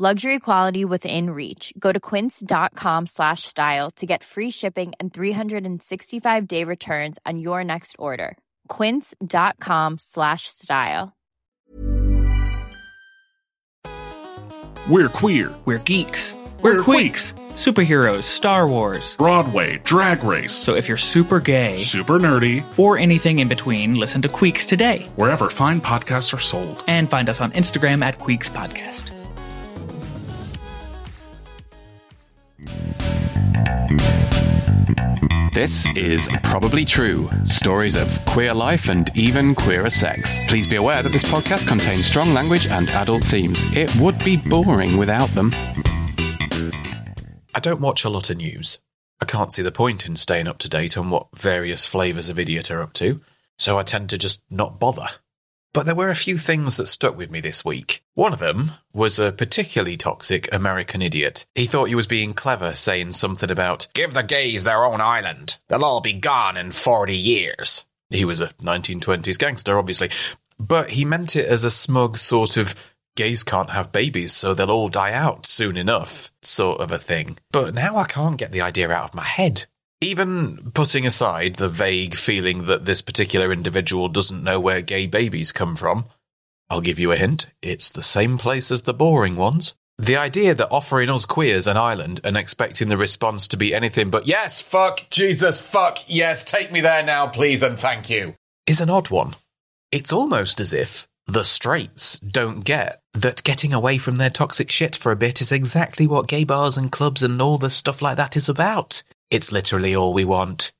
Luxury quality within reach. Go to quince.com slash style to get free shipping and 365 day returns on your next order. Quince.com slash style. We're queer. We're geeks. We're queeks. Superheroes, Star Wars. Broadway, Drag Race, So if you're super gay super nerdy, or anything in between, listen to Queeks today. wherever fine podcasts are sold. And find us on Instagram at Queeks Podcast. This is Probably True stories of queer life and even queerer sex. Please be aware that this podcast contains strong language and adult themes. It would be boring without them. I don't watch a lot of news. I can't see the point in staying up to date on what various flavours of idiot are up to, so I tend to just not bother. But there were a few things that stuck with me this week. One of them was a particularly toxic American idiot. He thought he was being clever, saying something about, Give the gays their own island. They'll all be gone in 40 years. He was a 1920s gangster, obviously. But he meant it as a smug sort of, gays can't have babies, so they'll all die out soon enough, sort of a thing. But now I can't get the idea out of my head. Even putting aside the vague feeling that this particular individual doesn't know where gay babies come from, I'll give you a hint it's the same place as the boring ones. The idea that offering us queers an island and expecting the response to be anything but, yes, fuck, Jesus, fuck, yes, take me there now, please, and thank you, is an odd one. It's almost as if the straights don't get that getting away from their toxic shit for a bit is exactly what gay bars and clubs and all the stuff like that is about. It's literally all we want.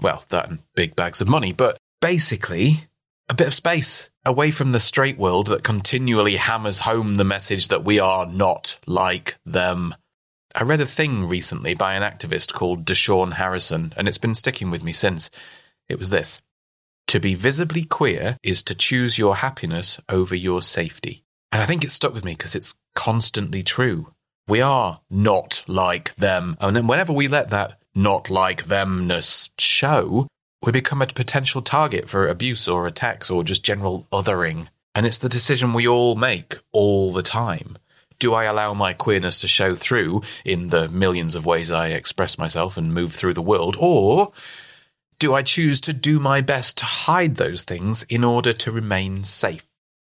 Well, that and big bags of money, but basically, a bit of space away from the straight world that continually hammers home the message that we are not like them. I read a thing recently by an activist called Da'Shaun Harrison, and it's been sticking with me since. It was this. To be visibly queer is to choose your happiness over your safety. And I think it stuck with me because it's constantly true. We are not like them. And then whenever we let that not like themness show, we become a potential target for abuse or attacks or just general othering. And it's the decision we all make all the time. Do I allow my queerness to show through in the millions of ways I express myself and move through the world? Or do I choose to do my best to hide those things in order to remain safe?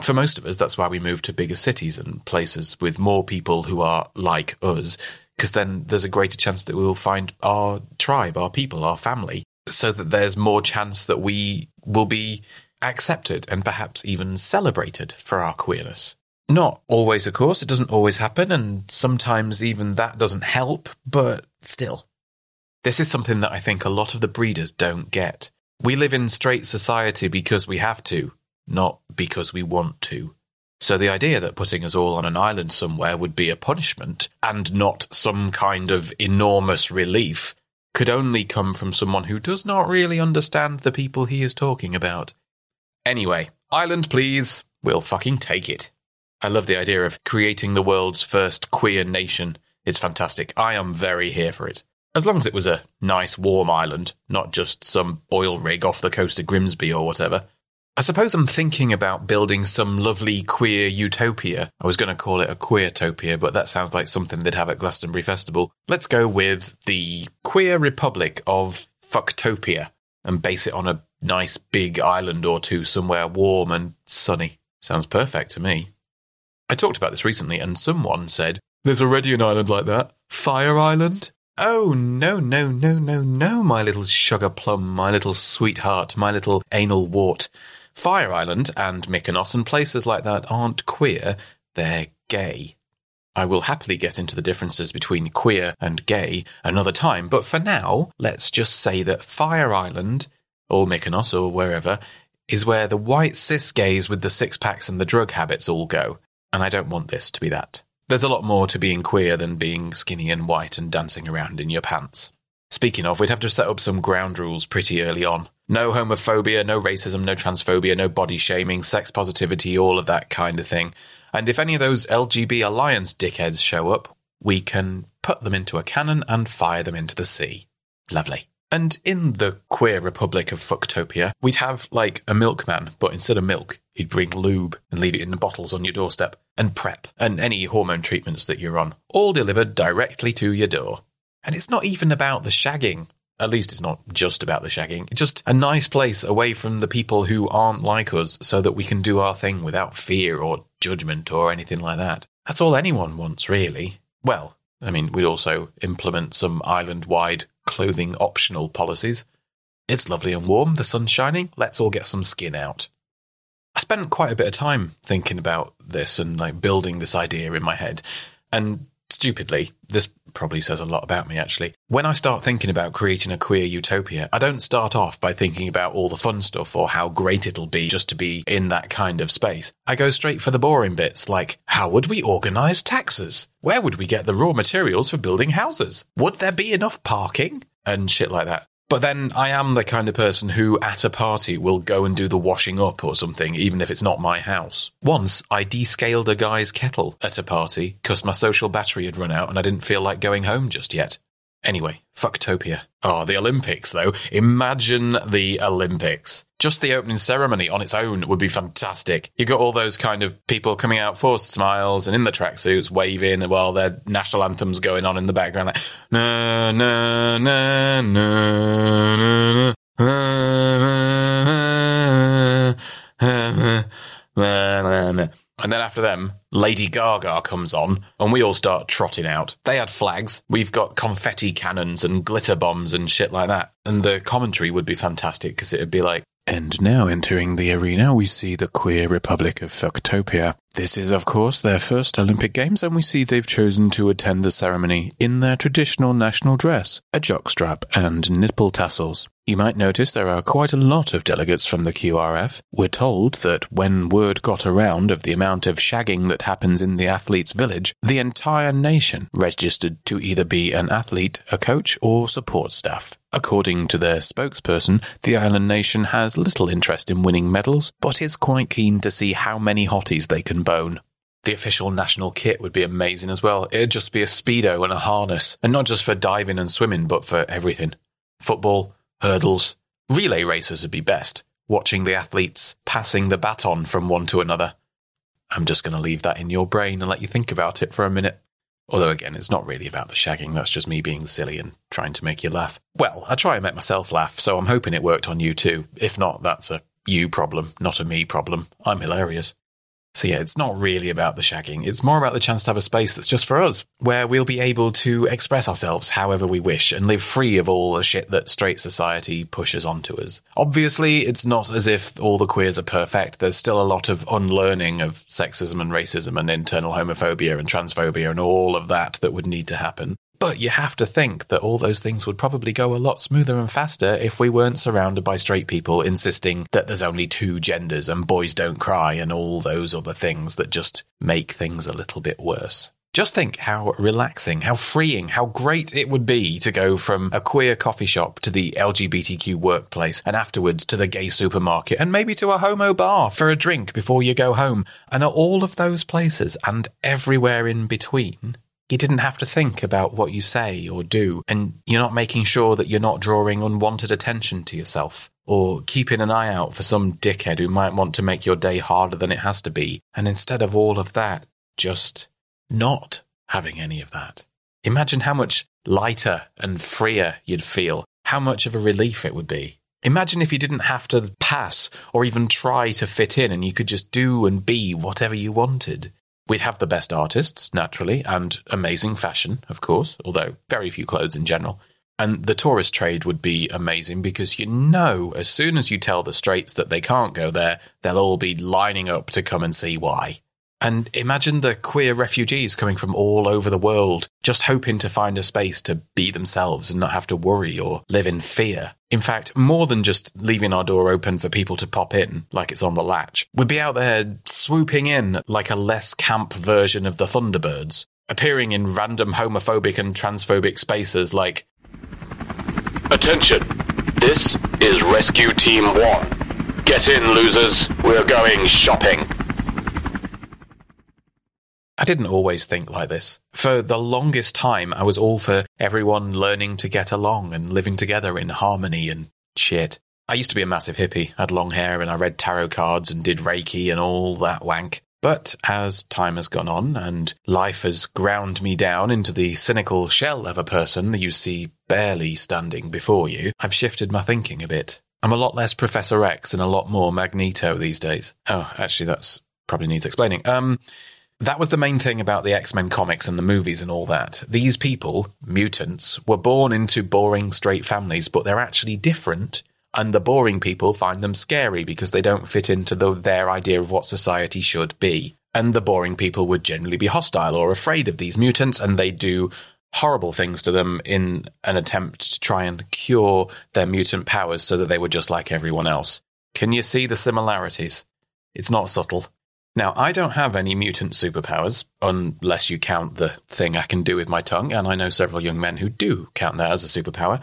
For most of us, that's why we move to bigger cities and places with more people who are like us, because then there's a greater chance that we will find our tribe, our people, our family, so that there's more chance that we will be accepted and perhaps even celebrated for our queerness. Not always, of course, it doesn't always happen, and sometimes even that doesn't help, but still. This is something that I think a lot of the breeders don't get. We live in straight society because we have to, not because we want to. So the idea that putting us all on an island somewhere would be a punishment and not some kind of enormous relief could only come from someone who does not really understand the people he is talking about. Anyway, island please, we'll fucking take it. I love the idea of creating the world's first queer nation. It's fantastic. I am very here for it. As long as it was a nice warm island, not just some oil rig off the coast of Grimsby or whatever. I suppose I'm thinking about building some lovely queer utopia. I was going to call it a queertopia, but that sounds like something they'd have at Glastonbury Festival. Let's go with the queer republic of Fucktopia and base it on a nice big island or two somewhere warm and sunny. Sounds perfect to me. I talked about this recently and someone said, There's already an island like that. Fire Island? Oh, no, no, no, no, no, my little sugar plum, my little sweetheart, my little anal wart. Fire Island and Mykonos and places like that aren't queer, they're gay. I will happily get into the differences between queer and gay another time, but for now, let's just say that Fire Island, or Mykonos or wherever, is where the white cis gays with the six packs and the drug habits all go. And I don't want this to be that. There's a lot more to being queer than being skinny and white and dancing around in your pants. Speaking of, we'd have to set up some ground rules pretty early on. No homophobia, no racism, no transphobia, no body shaming, sex positivity, all of that kind of thing. And if any of those LGB Alliance dickheads show up, we can put them into a cannon and fire them into the sea. Lovely. And in the queer republic of Fucktopia, we'd have like a milkman, but instead of milk, he'd bring lube and leave it in the bottles on your doorstep, and PrEP, and any hormone treatments that you're on, all delivered directly to your door. And it's not even about the shagging. At least it's not just about the shagging. It's just a nice place away from the people who aren't like us so that we can do our thing without fear or judgment or anything like that. That's all anyone wants, really. Well, I mean, we'd also implement some island wide clothing optional policies. It's lovely and warm, the sun's shining, let's all get some skin out. I spent quite a bit of time thinking about this and like building this idea in my head. And stupidly, this probably says a lot about me actually. When I start thinking about creating a queer utopia, I don't start off by thinking about all the fun stuff or how great it'll be just to be in that kind of space. I go straight for the boring bits like how would we organize taxes? Where would we get the raw materials for building houses? Would there be enough parking? And shit like that. But then I am the kind of person who, at a party, will go and do the washing up or something, even if it's not my house. Once, I descaled a guy's kettle at a party because my social battery had run out and I didn't feel like going home just yet. Anyway, fucktopia. Oh, the Olympics, though. Imagine the Olympics. Just the opening ceremony on its own would be fantastic. You got all those kind of people coming out, forced smiles, and in the tracksuits, waving while their national anthem's going on in the background, like na na na na na na na. And then after them, Lady Gaga comes on, and we all start trotting out. They had flags. We've got confetti cannons and glitter bombs and shit like that. And the commentary would be fantastic because it'd be like, and now entering the arena, we see the queer Republic of Fucktopia. This is, of course, their first Olympic Games, and we see they've chosen to attend the ceremony in their traditional national dress, a jockstrap and nipple tassels. You might notice there are quite a lot of delegates from the QRF. We're told that when word got around of the amount of shagging that happens in the athletes' village, the entire nation registered to either be an athlete, a coach, or support staff. According to their spokesperson, the island nation has little interest in winning medals, but is quite keen to see how many hotties they can bone. The official national kit would be amazing as well. It'd just be a speedo and a harness, and not just for diving and swimming, but for everything. Football, hurdles, relay races would be best. Watching the athletes passing the baton from one to another. I'm just going to leave that in your brain and let you think about it for a minute. Although, again, it's not really about the shagging, that's just me being silly and trying to make you laugh. Well, I try and make myself laugh, so I'm hoping it worked on you too. If not, that's a you problem, not a me problem. I'm hilarious. So yeah, it's not really about the shagging. It's more about the chance to have a space that's just for us, where we'll be able to express ourselves however we wish and live free of all the shit that straight society pushes onto us. Obviously, it's not as if all the queers are perfect. There's still a lot of unlearning of sexism and racism and internal homophobia and transphobia and all of that that would need to happen. But you have to think that all those things would probably go a lot smoother and faster if we weren't surrounded by straight people insisting that there's only two genders and boys don't cry and all those other things that just make things a little bit worse. Just think how relaxing, how freeing, how great it would be to go from a queer coffee shop to the LGBTQ workplace and afterwards to the gay supermarket and maybe to a homo bar for a drink before you go home. And at all of those places and everywhere in between, you didn't have to think about what you say or do, and you're not making sure that you're not drawing unwanted attention to yourself, or keeping an eye out for some dickhead who might want to make your day harder than it has to be, and instead of all of that, just not having any of that. Imagine how much lighter and freer you'd feel, how much of a relief it would be. Imagine if you didn't have to pass or even try to fit in and you could just do and be whatever you wanted. We'd have the best artists, naturally, and amazing fashion, of course, although very few clothes in general. And the tourist trade would be amazing because you know, as soon as you tell the Straights that they can't go there, they'll all be lining up to come and see why. And imagine the queer refugees coming from all over the world, just hoping to find a space to be themselves and not have to worry or live in fear. In fact, more than just leaving our door open for people to pop in, like it's on the latch, we'd be out there swooping in like a less camp version of the Thunderbirds, appearing in random homophobic and transphobic spaces like Attention! This is Rescue Team 1. Get in, losers. We're going shopping. I didn't always think like this. For the longest time, I was all for everyone learning to get along and living together in harmony and shit. I used to be a massive hippie, had long hair, and I read tarot cards and did Reiki and all that wank. But as time has gone on and life has ground me down into the cynical shell of a person that you see barely standing before you, I've shifted my thinking a bit. I'm a lot less Professor X and a lot more Magneto these days. Oh, actually, that's probably needs explaining. Um, that was the main thing about the X Men comics and the movies and all that. These people, mutants, were born into boring straight families, but they're actually different. And the boring people find them scary because they don't fit into the, their idea of what society should be. And the boring people would generally be hostile or afraid of these mutants, and they do horrible things to them in an attempt to try and cure their mutant powers so that they were just like everyone else. Can you see the similarities? It's not subtle. Now, I don't have any mutant superpowers, unless you count the thing I can do with my tongue, and I know several young men who do count that as a superpower.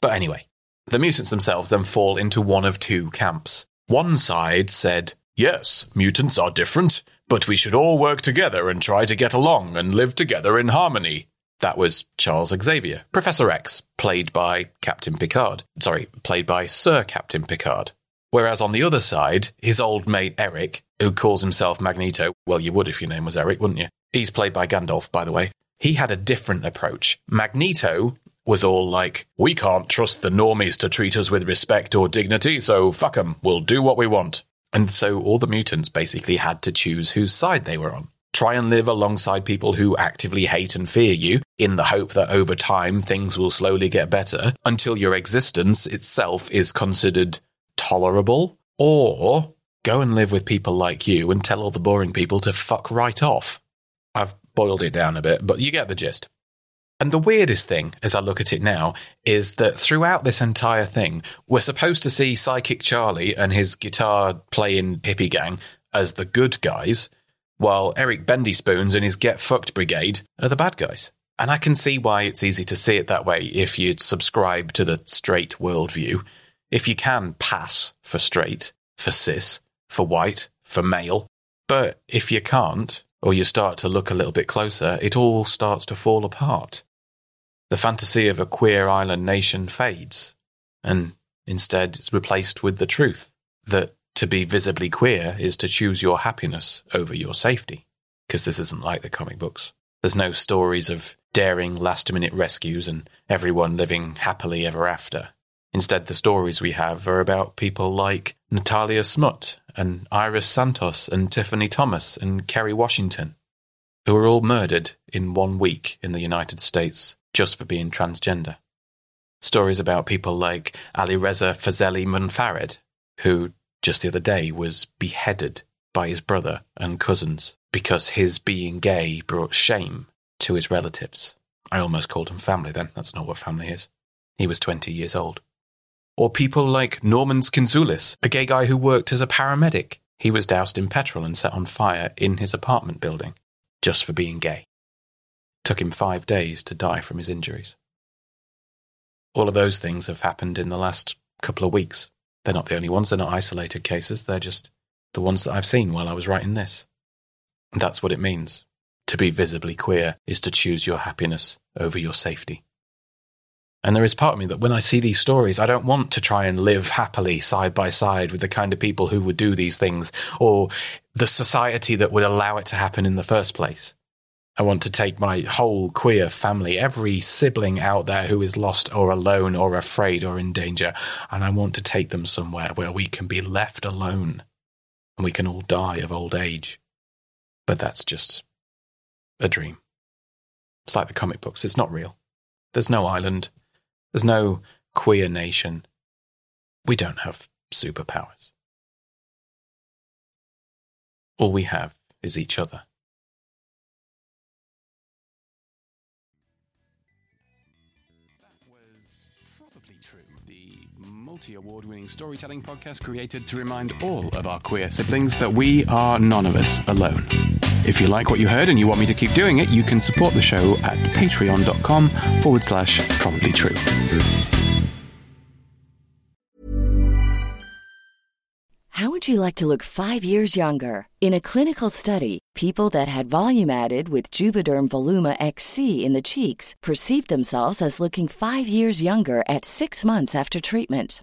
But anyway, the mutants themselves then fall into one of two camps. One side said, Yes, mutants are different, but we should all work together and try to get along and live together in harmony. That was Charles Xavier, Professor X, played by Captain Picard. Sorry, played by Sir Captain Picard. Whereas on the other side, his old mate Eric, who calls himself Magneto, well, you would if your name was Eric, wouldn't you? He's played by Gandalf, by the way. He had a different approach. Magneto was all like, we can't trust the normies to treat us with respect or dignity, so fuck 'em, we'll do what we want. And so all the mutants basically had to choose whose side they were on. Try and live alongside people who actively hate and fear you in the hope that over time things will slowly get better until your existence itself is considered tolerable, or go and live with people like you and tell all the boring people to fuck right off. I've boiled it down a bit, but you get the gist. And the weirdest thing, as I look at it now, is that throughout this entire thing, we're supposed to see Psychic Charlie and his guitar playing hippie gang as the good guys, while Eric Bendy Spoons and his Get Fucked Brigade are the bad guys. And I can see why it's easy to see it that way if you'd subscribe to the straight worldview. If you can pass for straight, for cis, for white, for male. But if you can't, or you start to look a little bit closer, it all starts to fall apart. The fantasy of a queer island nation fades, and instead is replaced with the truth that to be visibly queer is to choose your happiness over your safety. Because this isn't like the comic books. There's no stories of daring last minute rescues and everyone living happily ever after. Instead, the stories we have are about people like Natalia Smut and Iris Santos and Tiffany Thomas and Kerry Washington, who were all murdered in one week in the United States just for being transgender. Stories about people like Alireza Fazeli Monfared, who just the other day was beheaded by his brother and cousins because his being gay brought shame to his relatives. I almost called him family then. That's not what family is. He was 20 years old. Or people like Norman Skinzulis, a gay guy who worked as a paramedic. He was doused in petrol and set on fire in his apartment building just for being gay. Took him five days to die from his injuries. All of those things have happened in the last couple of weeks. They're not the only ones, they're not isolated cases, they're just the ones that I've seen while I was writing this. And that's what it means. To be visibly queer is to choose your happiness over your safety. And there is part of me that when I see these stories, I don't want to try and live happily side by side with the kind of people who would do these things or the society that would allow it to happen in the first place. I want to take my whole queer family, every sibling out there who is lost or alone or afraid or in danger, and I want to take them somewhere where we can be left alone and we can all die of old age. But that's just a dream. It's like the comic books, it's not real. There's no island. There's no queer nation. We don't have superpowers. All we have is each other. That was probably true. The multi award winning storytelling podcast created to remind all of our queer siblings that we are none of us alone. If you like what you heard and you want me to keep doing it, you can support the show at patreon.com forward slash probably true. How would you like to look five years younger? In a clinical study, people that had volume added with Juvederm Voluma XC in the cheeks perceived themselves as looking five years younger at six months after treatment